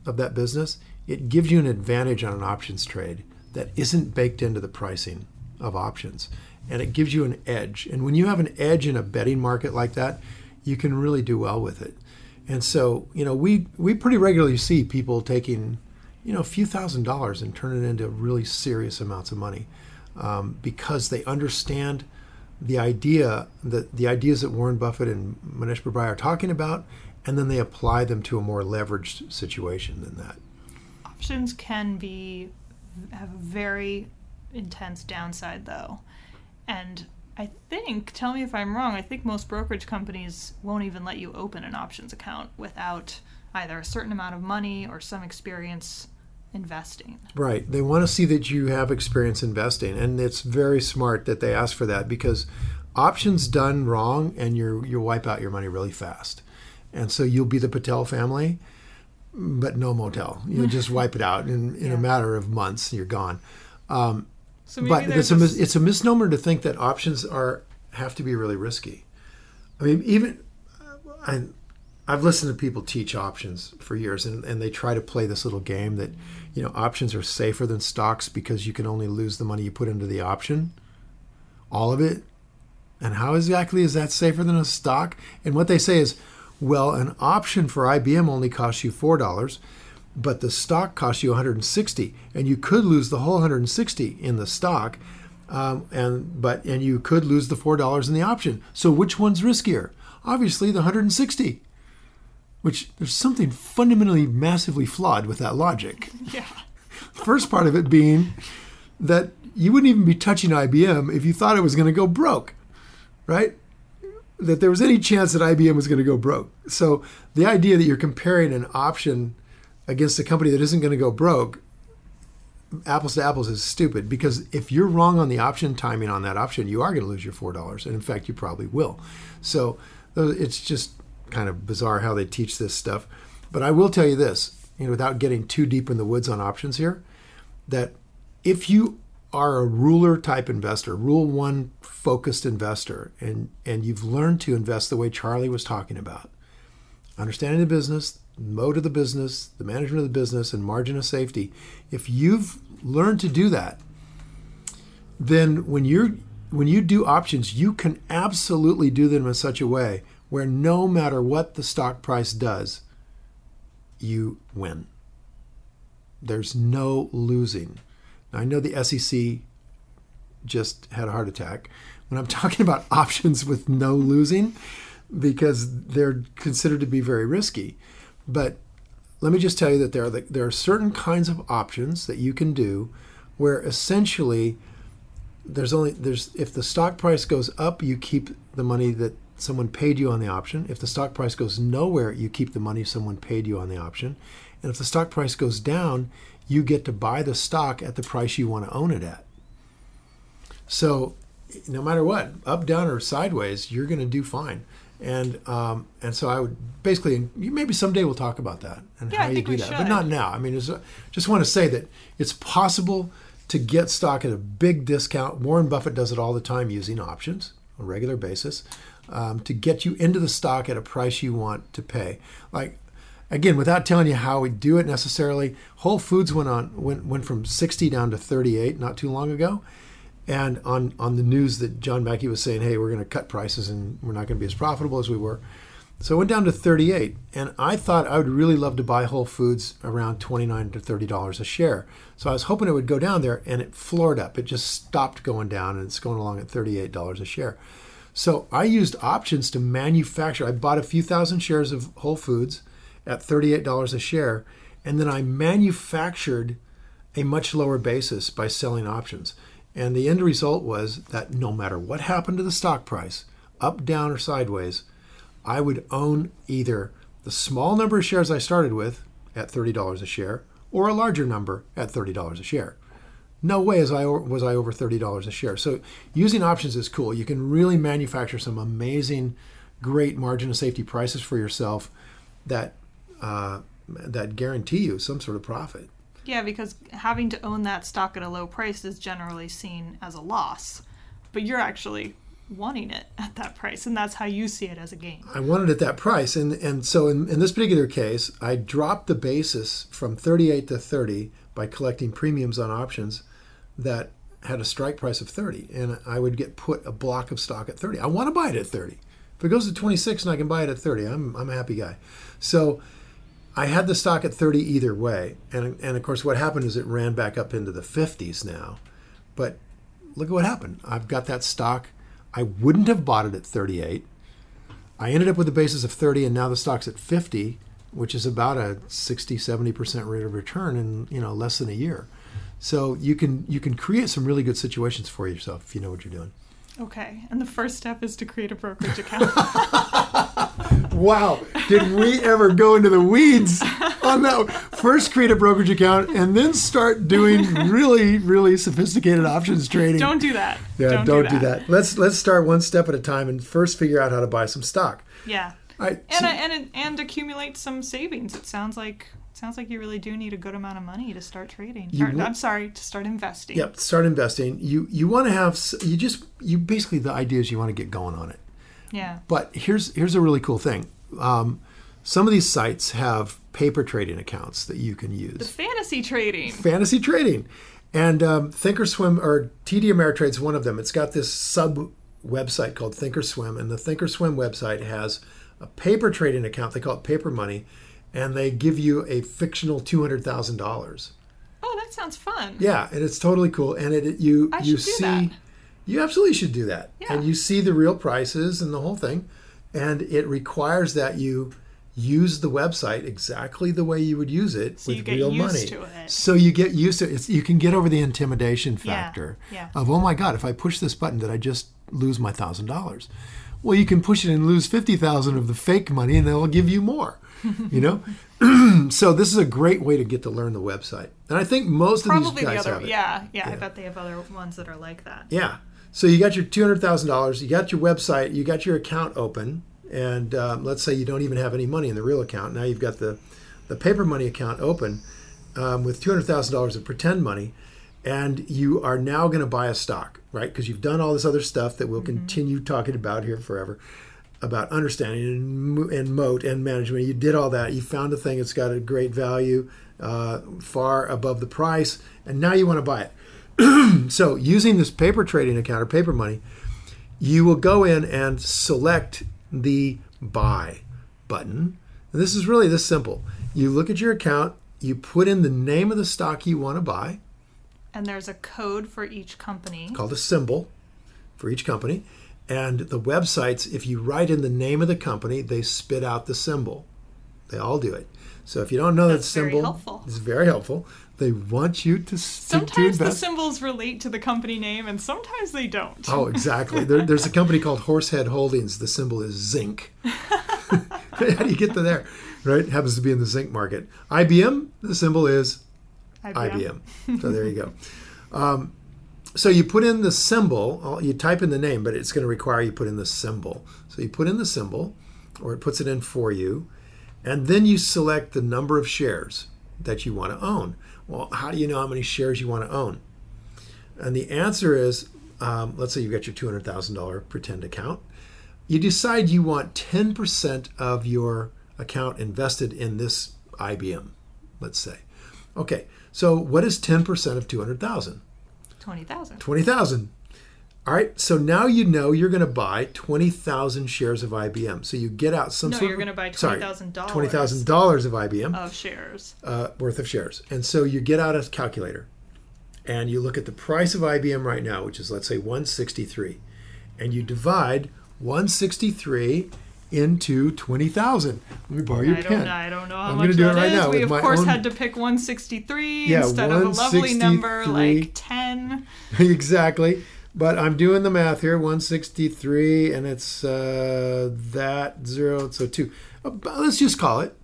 Speaker 1: of that business, it gives you an advantage on an options trade that isn't baked into the pricing of options. And it gives you an edge. And when you have an edge in a betting market like that, you can really do well with it. And so, you know, we, we pretty regularly see people taking, you know, a few thousand dollars and turn it into really serious amounts of money um, because they understand the idea that the ideas that Warren Buffett and Mohnish Pabrai are talking about, and then they apply them to a more leveraged situation than that.
Speaker 2: Options can be have a very intense downside though. And I think, tell me if I'm wrong, I think most brokerage companies won't even let you open an options account without either a certain amount of money or some experience investing.
Speaker 1: Right. They want to see that you have experience investing, and it's very smart that they ask for that because options done wrong, and you you wipe out your money really fast, and so you'll be the Patel family, but no motel. You just (laughs) wipe it out in, in
Speaker 2: Yeah.
Speaker 1: a matter of months. You're gone. Um,
Speaker 2: So
Speaker 1: but it's a mis- it's a misnomer to think that options are have to be really risky. I mean, even uh, I, I've listened to people teach options for years, and, and they try to play this little game that you know options are safer than stocks because you can only lose the money you put into the option, all of it. And how exactly is that safer than a stock? And what they say is, well, an option for IBM only costs you four dollars, but the stock costs you 160, and you could lose the whole 160 in the stock, um, and but and you could lose the four dollars in the option. So which one's riskier? Obviously, the 160. Which there's something fundamentally massively flawed with that logic. (laughs)
Speaker 2: yeah.
Speaker 1: First part of it being that you wouldn't even be touching IBM if you thought it was going to go broke, right? That there was any chance that IBM was going to go broke. So the idea that you're comparing an option against a company that isn't going to go broke, apples to apples, is stupid because if you're wrong on the option timing on that option, you are going to lose your $4. And in fact, you probably will. So it's just kind of bizarre how they teach this stuff. But I will tell you this, you know, without getting too deep in the woods on options here, that if you are a ruler type investor, rule one focused investor, and, and you've learned to invest the way Charlie was talking about, understanding the business, mode of the business, the management of the business, and margin of safety, if you've learned to do that, then when you're when you do options, you can absolutely do them in such a way where no matter what the stock price does, you win. There's no losing. Now, I know the SEC just had a heart attack when I'm (laughs) talking about options with no losing because they're considered to be very risky. But let me just tell you that there are, the, there are certain kinds of options that you can do where essentially there's only there's if the stock price goes up you keep the money that someone paid you on the option if the stock price goes nowhere you keep the money someone paid you on the option and if the stock price goes down you get to buy the stock at the price you want to own it at. So, no matter what, up, down, or sideways, you're going to do fine. And um, and so I would basically maybe someday we'll talk about that and
Speaker 2: yeah,
Speaker 1: how you do that, should. but not now. I mean, just want to say that it's possible to get stock at a big discount. Warren Buffett does it all the time using options on a regular basis um, to get you into the stock at a price you want to pay. Like again, without telling you how we do it necessarily, Whole Foods went on went went from 60 down to 38 not too long ago. And on on the news that John Mackey was saying, "Hey, we're going to cut prices and we're not going to be as profitable as we were." So it went down to 38, and I thought I would really love to buy Whole Foods around 29 to 30 dollars a share. So I was hoping it would go down there, and it floored up. It just stopped going down, and it's going along at 38 dollars a share. So I used options to manufacture. I bought a few thousand shares of Whole Foods at $38 a share. And then I manufactured a much lower basis by selling options. And the end result was that no matter what happened to the stock price, up, down, or sideways, I would own either the small number of shares I started with at $30 a share or a larger number at $30 a share. No way was I, was I over $30 a share. So using options is cool. You can really manufacture some amazing, great margin of safety prices for yourself that uh, that guarantee you some sort of profit.
Speaker 2: Yeah, because having to own that stock at a low price is generally seen as a loss, but you're actually wanting it at that price, and that's how you see it as a gain.
Speaker 1: I wanted it at that price, and and so in, in this particular case, I dropped the basis from 38 to 30 by collecting premiums on options that had a strike price of 30, and I would get put a block of stock at 30. I want to buy it at 30. If it goes to 26 and I can buy it at 30, I'm I'm a happy guy. So I had the stock at 30 either way. And, and of course, what happened is it ran back up into the 50s now. But look at what happened. I've got that stock. I wouldn't have bought it at 38. I ended up with a basis of 30, and now the stock's at 50, which is about a 60, 70% rate of return in you know less than a year. So you can you can create some really good situations for yourself if you know what you're doing.
Speaker 2: Okay, and the first step is to create a brokerage account. (laughs)
Speaker 1: wow, did we ever go into the weeds on that? First, create a brokerage account and then start doing really, really sophisticated options trading.
Speaker 2: Don't do that.
Speaker 1: Yeah, don't, don't do, that. do, that. Let's let's start one step at a time and first figure out how to buy some stock.
Speaker 2: Yeah. and and and accumulate some savings. It sounds like Sounds like you really do need a good amount of money to start trading. Or, I'm sorry, to start investing.
Speaker 1: Yep, start investing. You you want to have you just you basically the idea is you want to get going on it.
Speaker 2: Yeah.
Speaker 1: But here's here's a really cool thing. Um, some of these sites have paper trading accounts that you can use.
Speaker 2: The fantasy trading.
Speaker 1: Fantasy trading, and um, Thinkorswim or TD Ameritrade's one of them. It's got this sub website called Thinkorswim, and the Thinkorswim website has a paper trading account. They call it Paper Money and they give you a fictional two hundred thousand dollars.
Speaker 2: Oh, that sounds fun.
Speaker 1: Yeah, and it's totally cool. And it, you
Speaker 2: I
Speaker 1: you see,
Speaker 2: that.
Speaker 1: you absolutely should do that.
Speaker 2: Yeah.
Speaker 1: And you see the real prices and the whole thing, and it requires that you use the website exactly the way you would use it
Speaker 2: so
Speaker 1: with real money.
Speaker 2: It.
Speaker 1: So you get used to it. It's, you can get over the intimidation factor
Speaker 2: yeah,
Speaker 1: yeah. of oh my god, if I push this button, did I just lose my thousand dollars? Well, you can push it and lose 50,000 of the fake money and they'll give you more, you know? (clears throat) so this is a great way to get to learn the website. And I think most
Speaker 2: Probably
Speaker 1: of these guys
Speaker 2: the other,
Speaker 1: have it.
Speaker 2: yeah, yeah, I bet they have other ones that are like that.
Speaker 1: Yeah. So you got your two hundred thousand dollars. You got your website. You got your account open, and um, let's say you don't even have any money in the real account. Now you've got the the paper money account open um, with two hundred thousand dollars of pretend money, and you are now going to buy a stock, right? Because you've done all this other stuff that we'll continue talking about here forever about understanding and, and moat and management. You did all that. You found a thing that's got a great value, uh, far above the price, and now you want to buy it. (clears throat) So, using this paper trading account or paper money, you will go in and select the buy button. And this is really this simple. You look at your account, you put in the name of the stock you want to buy,
Speaker 2: And there's a code for each company.
Speaker 1: called a symbol for each company. And the websites, if you write in the name of the company, they spit out the symbol. They all do it. So if you don't know
Speaker 2: That's
Speaker 1: that symbol,
Speaker 2: helpful.
Speaker 1: it's very helpful. They want you to, s- to,
Speaker 2: Sometimes the symbols relate to the company name, and sometimes they don't.
Speaker 1: Oh, exactly. There, there's a company called Horsehead Holdings. The symbol is zinc. (laughs) How do you get to there? Right? it Happens to be in the zinc market. IBM, the symbol is IBM. So there you go. Um, so you put in the symbol, you type in the name, but it's going to require you put in the symbol. So you put in the symbol, or it puts it in for you, and then you select the number of shares that you want to own. Well, how do you know how many shares you want to own? And the answer is um, let's say you've got your $200,000 pretend account. You decide you want 10% of your account invested in this IBM, let's say. Okay, so what is 10% of 200,000?
Speaker 2: 20,000.
Speaker 1: 20,000. All right, so now you know you're going to buy 20,000 shares of IBM. So you get out some
Speaker 2: No,
Speaker 1: sort
Speaker 2: you're
Speaker 1: of
Speaker 2: gonna buy
Speaker 1: sorry,
Speaker 2: $20,000.
Speaker 1: $20,000 of IBM
Speaker 2: Of shares.
Speaker 1: uh, worth of shares. And so you get out a calculator and you look at the price of IBM right now, which is let's say 163, and you divide 163 into 20,000. Let me borrow your
Speaker 2: I
Speaker 1: pen.
Speaker 2: don't, I don't know how
Speaker 1: I'm
Speaker 2: much
Speaker 1: gonna do it right
Speaker 2: is.
Speaker 1: now
Speaker 2: We of course
Speaker 1: own-
Speaker 2: had to pick 163
Speaker 1: Yeah,
Speaker 2: instead of a lovely number like 10. (laughs)
Speaker 1: exactly. But I'm doing the math here 163, and it's uh, that zero, so two. About, let's just call it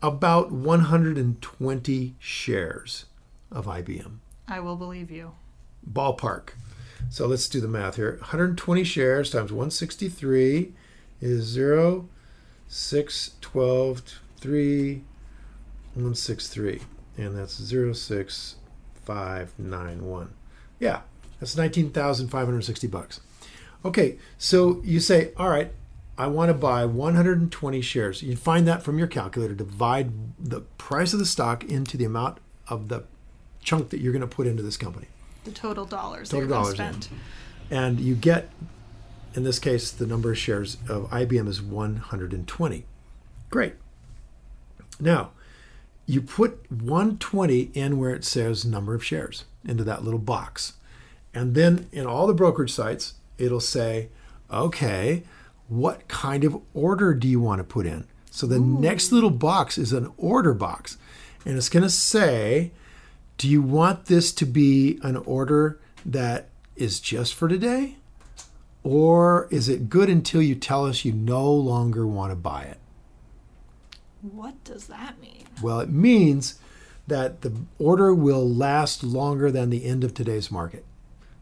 Speaker 1: about 120 shares of IBM.
Speaker 2: I will believe you.
Speaker 1: ballpark. So let's do the math here. 120 shares times 163 is 0, 6, 12, 3, 163. And that's 06591. Yeah, that's 19,560 bucks. Okay, so you say, all right, I want to buy 120 shares. You find that from your calculator. Divide the price of the stock into the amount of the chunk that you're going to put into this company.
Speaker 2: The total dollars
Speaker 1: Total
Speaker 2: that you're
Speaker 1: dollars,
Speaker 2: going
Speaker 1: yeah.
Speaker 2: to spend.
Speaker 1: and you get in this case the number of shares of IBM is 120 great. Now you put 120 in where it says number of shares into that little box. And then in all the brokerage sites it'll say okay what kind of order do you want to put in? So the next little box is an order box. And it's going to say do you want this to be an order that is just for today? Or is it good until you tell us you no longer want to buy it?
Speaker 2: What does that mean?
Speaker 1: Well, it means that the order will last longer than the end of today's market.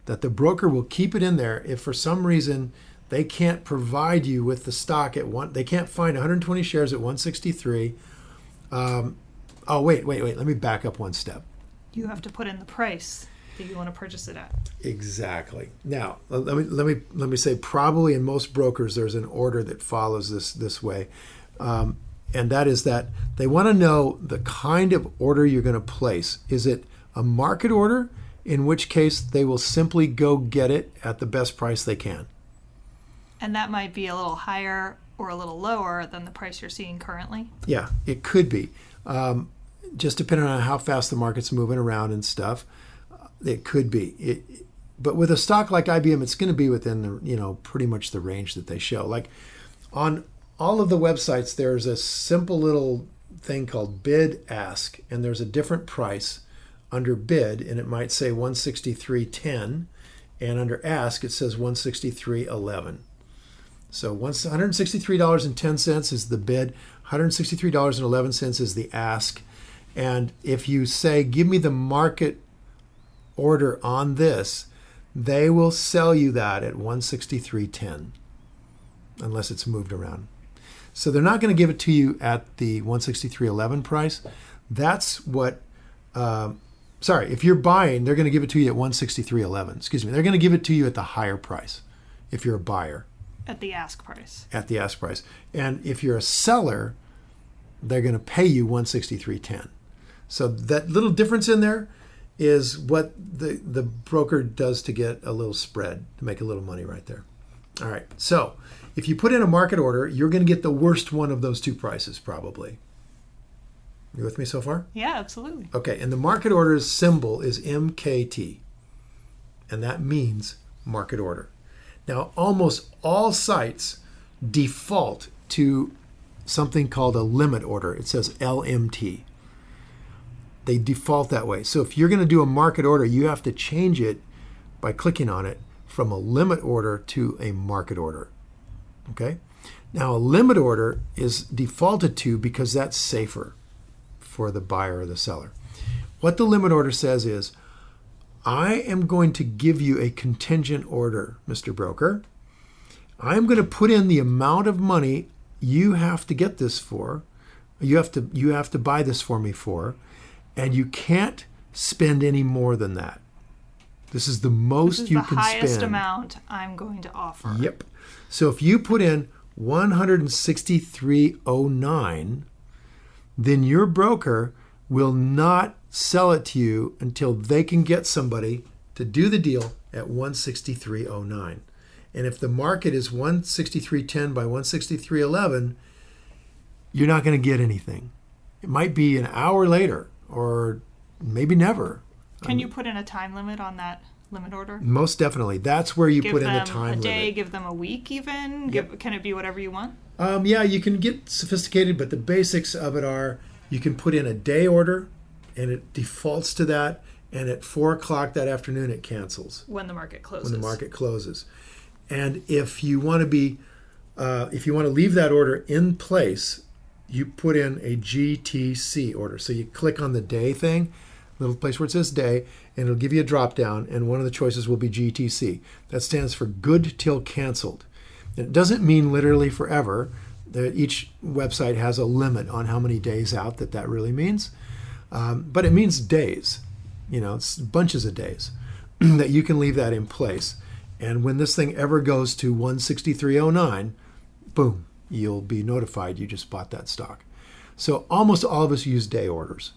Speaker 1: That the broker will keep it in there if for some reason they can't provide you with the stock at one, they can't find 120 shares at 163. Um, oh, wait, wait, wait. Let me back up one step.
Speaker 2: You have to put in the price that you want to purchase it at.
Speaker 1: Exactly. Now, let me let me let me say probably in most brokers there's an order that follows this this way, um, and that is that they want to know the kind of order you're going to place. Is it a market order, in which case they will simply go get it at the best price they can.
Speaker 2: And that might be a little higher or a little lower than the price you're seeing currently.
Speaker 1: Yeah, it could be. Um, just depending on how fast the market's moving around and stuff, it could be. It, but with a stock like IBM, it's going to be within the you know pretty much the range that they show. Like on all of the websites, there's a simple little thing called bid ask, and there's a different price under bid, and it might say 163.10, and under ask it says 163.11. So once $163.10 is the bid, $163.11 is the ask. And if you say, give me the market order on this, they will sell you that at 163.10 unless it's moved around. So they're not going to give it to you at the 163.11 price. That's what um, sorry, if you're buying, they're going to give it to you at 163.11. Excuse me. They're going to give it to you at the higher price if you're a buyer.
Speaker 2: At the ask price.
Speaker 1: At the ask price. And if you're a seller, they're going to pay you 163.10. So that little difference in there is what the the broker does to get a little spread to make a little money right there. All right. So, if you put in a market order, you're going to get the worst one of those two prices probably. You with me so far?
Speaker 2: Yeah, absolutely.
Speaker 1: Okay, and the market order's symbol is MKT, and that means market order. Now, almost all sites default to something called a limit order. It says LMT. They default that way. So if you're going to do a market order, you have to change it by clicking on it from a limit order to a market order. Okay? Now, a limit order is defaulted to because that's safer for the buyer or the seller. What the limit order says is, I am going to give you a contingent order, Mr. Broker. I'm going to put in the amount of money you have to get this for. You have to you have to buy this for me for, and you can't spend any more than that. This is the most
Speaker 2: This is
Speaker 1: you
Speaker 2: the
Speaker 1: can
Speaker 2: highest
Speaker 1: spend.
Speaker 2: amount I'm going to offer.
Speaker 1: Yep. So if you put in 163.09, then your broker will not sell it to you until they can get somebody to do the deal at 163.09. And if the market is 163.10 by 163.11, you're not going to get anything. It might be an hour later or maybe never.
Speaker 2: Can you put in a time limit on that limit order?
Speaker 1: Most definitely. That's where you
Speaker 2: Give
Speaker 1: put in the time
Speaker 2: a day,
Speaker 1: limit.
Speaker 2: give them a week even? Give, can it be whatever you want?
Speaker 1: Um, yeah, you can get sophisticated, but the basics of it are you can put in a day order and it defaults to that, and at four o'clock that afternoon it cancels
Speaker 2: When the market closes.
Speaker 1: when the market closes. And if you want to be, uh, if you want to leave that order in place, you put in a GTC order. So you click on the day thing, little place where it says day, and it'll give you a drop down, and one of the choices will be GTC. That stands for good till canceled. And it doesn't mean literally forever. That each website has a limit on how many days out that that really means, um, but it means days. You know, it's bunches of days (clears throat) that you can leave that in place. And when this thing ever goes to 163.09, boom, you'll be notified you just bought that stock. So almost all of us use day orders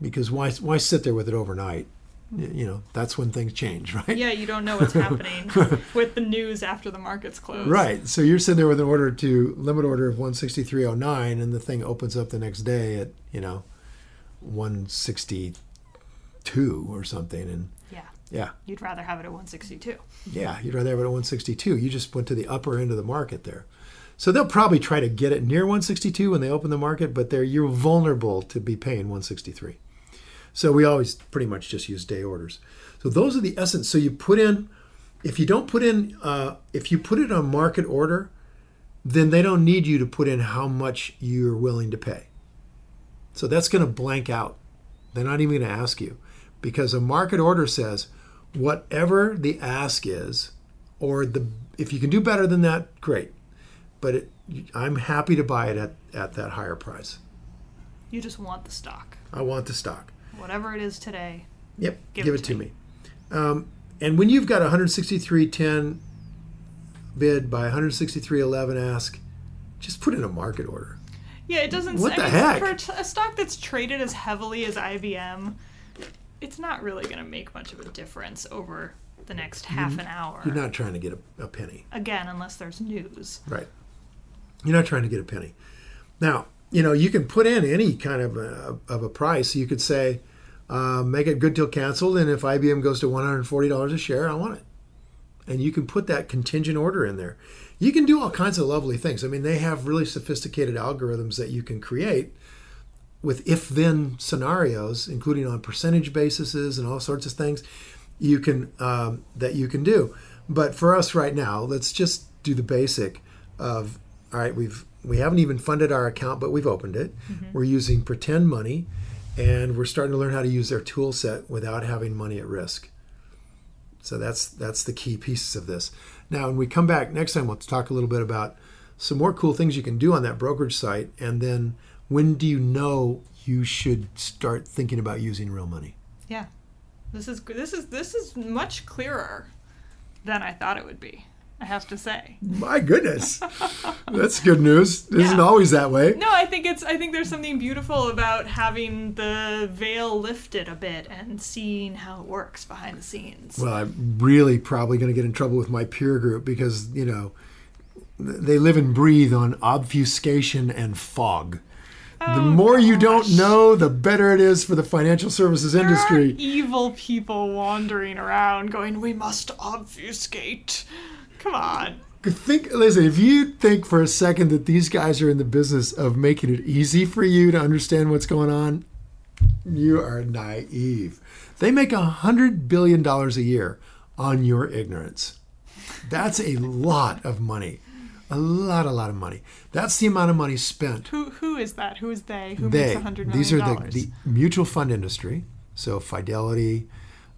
Speaker 1: because why why sit there with it overnight? You know, that's when things change, (laughs) right?
Speaker 2: Yeah, you don't know what's happening (laughs) with the news after the market's closed.
Speaker 1: Right. So you're sitting there with an order to limit order of 163.09 and the thing opens up the next day at, you know, 162 or something and
Speaker 2: Yeah.
Speaker 1: yeah.
Speaker 2: You'd rather have it at 162.
Speaker 1: Yeah, you'd rather have it at 162. You just went to the upper end of the market there. So they'll probably try to get it near 162 when they open the market, but they're you're vulnerable to be paying 163. So we always pretty much just use day orders. So those are the essence. So you put in, if you don't put in, uh, if you put it on market order, then they don't need you to put in how much you're willing to pay. So that's going to blank out. They're not even going to ask you because a market order says whatever the ask is, or the if you can do better than that, great. But it, I'm happy to buy it at, at that higher price.
Speaker 2: You just want the stock.
Speaker 1: I want the stock.
Speaker 2: Whatever it is today.
Speaker 1: Yep,
Speaker 2: Give
Speaker 1: give,
Speaker 2: it
Speaker 1: it,
Speaker 2: to
Speaker 1: to me. Um, and when you've got 163.10 bid by 163.11 ask, just put in a market order.
Speaker 2: Yeah, it doesn't.
Speaker 1: What
Speaker 2: I
Speaker 1: the
Speaker 2: mean,
Speaker 1: heck?
Speaker 2: For a t- a stock that's traded as heavily as IBM, it's not really going to make much of a difference over the next half an hour.
Speaker 1: You're not trying to get a, a penny.
Speaker 2: Again, unless there's news.
Speaker 1: Right. You're not trying to get a penny. Now, you know, you can put in any kind of a, of a price. You could say, uh, make it good till canceled, and if IBM goes to $140 a share, I want it. And you can put that contingent order in there. You can do all kinds of lovely things. I mean, they have really sophisticated algorithms that you can create with if then scenarios, including on percentage bases and all sorts of things you can um, that you can do. But for us right now, let's just do the basic. of all right, we've we haven't even funded our account, but we've opened it. Mm-hmm. We're using pretend money, and we're starting to learn how to use their tool set without having money at risk. So that's that's the key pieces of this. Now, when we come back next time, we'll talk a little bit about some more cool things you can do on that brokerage site, and then when do you know you should start thinking about using real money?
Speaker 2: Yeah. This is this is this is much clearer than I thought it would be. I have to say.
Speaker 1: My goodness, that's good news. Isn't always that way.
Speaker 2: No, I think it's I think there's something beautiful about having the veil lifted a bit and seeing how it works behind the scenes.
Speaker 1: Well, I'm really probably going to get in trouble with my peer group because you know they live and breathe on obfuscation and fog. the
Speaker 2: Oh,
Speaker 1: more you don't know, the better it is for the financial services
Speaker 2: There are
Speaker 1: industry.
Speaker 2: evil people wandering around going, "We must obfuscate." Come on.
Speaker 1: Think, listen. If you think for a second that these guys are in the business of making it easy for you to understand what's going on, you are naive. They make a hundred billion dollars a year on your ignorance. That's a lot of money. A lot, a lot of money. That's the amount of money spent
Speaker 2: Who who is that? Who is they? Who makes
Speaker 1: they
Speaker 2: a hundred million
Speaker 1: these are the, the mutual fund industry so fidelity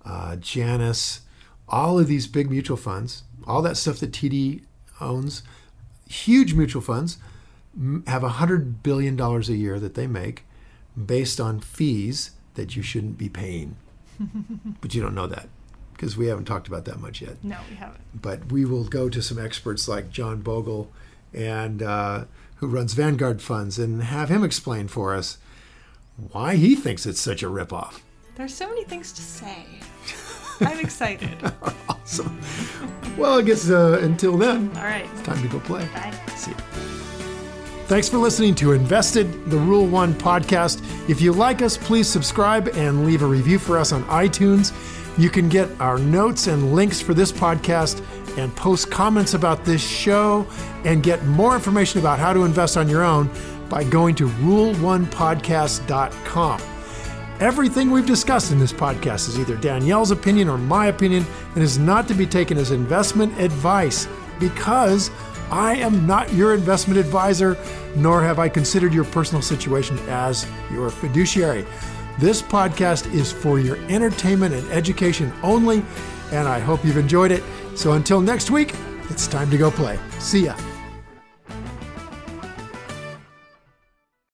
Speaker 1: uh, janus all of these big mutual funds all that stuff that td owns huge mutual funds have a hundred billion dollars a year that they make based on fees that you shouldn't be paying (laughs) but you don't know that because we haven't talked about that much yet
Speaker 2: no, we haven't.
Speaker 1: but we will go to some experts like John Bogle and uh, who runs Vanguard Funds and have him explain for us why he thinks it's such a ripoff.
Speaker 2: There's so many things to say. (laughs) (laughs) I'm excited. (laughs)
Speaker 1: Awesome. Well, I guess uh, until then,
Speaker 2: All right.
Speaker 1: time to go play.
Speaker 2: Bye.
Speaker 1: See you. Thanks for listening to Invested, the Rule One podcast. If you like us, please subscribe and leave a review for us on iTunes. You can get our notes and links for this podcast and post comments about this show and get more information about how to invest on your own by going to rule1podcast.com. Everything we've discussed in this podcast is either Danielle's opinion or my opinion and is not to be taken as investment advice because I am not your investment advisor, nor have I considered your personal situation as your fiduciary. This podcast is for your entertainment and education only, and I hope you've enjoyed it. So until next week, it's time to go play. See ya.